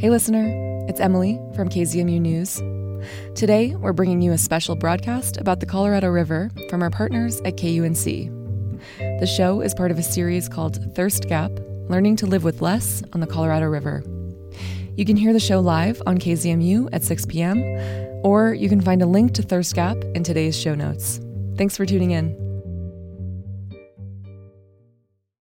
Hey, listener, it's Emily from KZMU News. Today, we're bringing you a special broadcast about the Colorado River from our partners at KUNC. The show is part of a series called Thirst Gap Learning to Live with Less on the Colorado River. You can hear the show live on KZMU at 6 p.m., or you can find a link to Thirst Gap in today's show notes. Thanks for tuning in.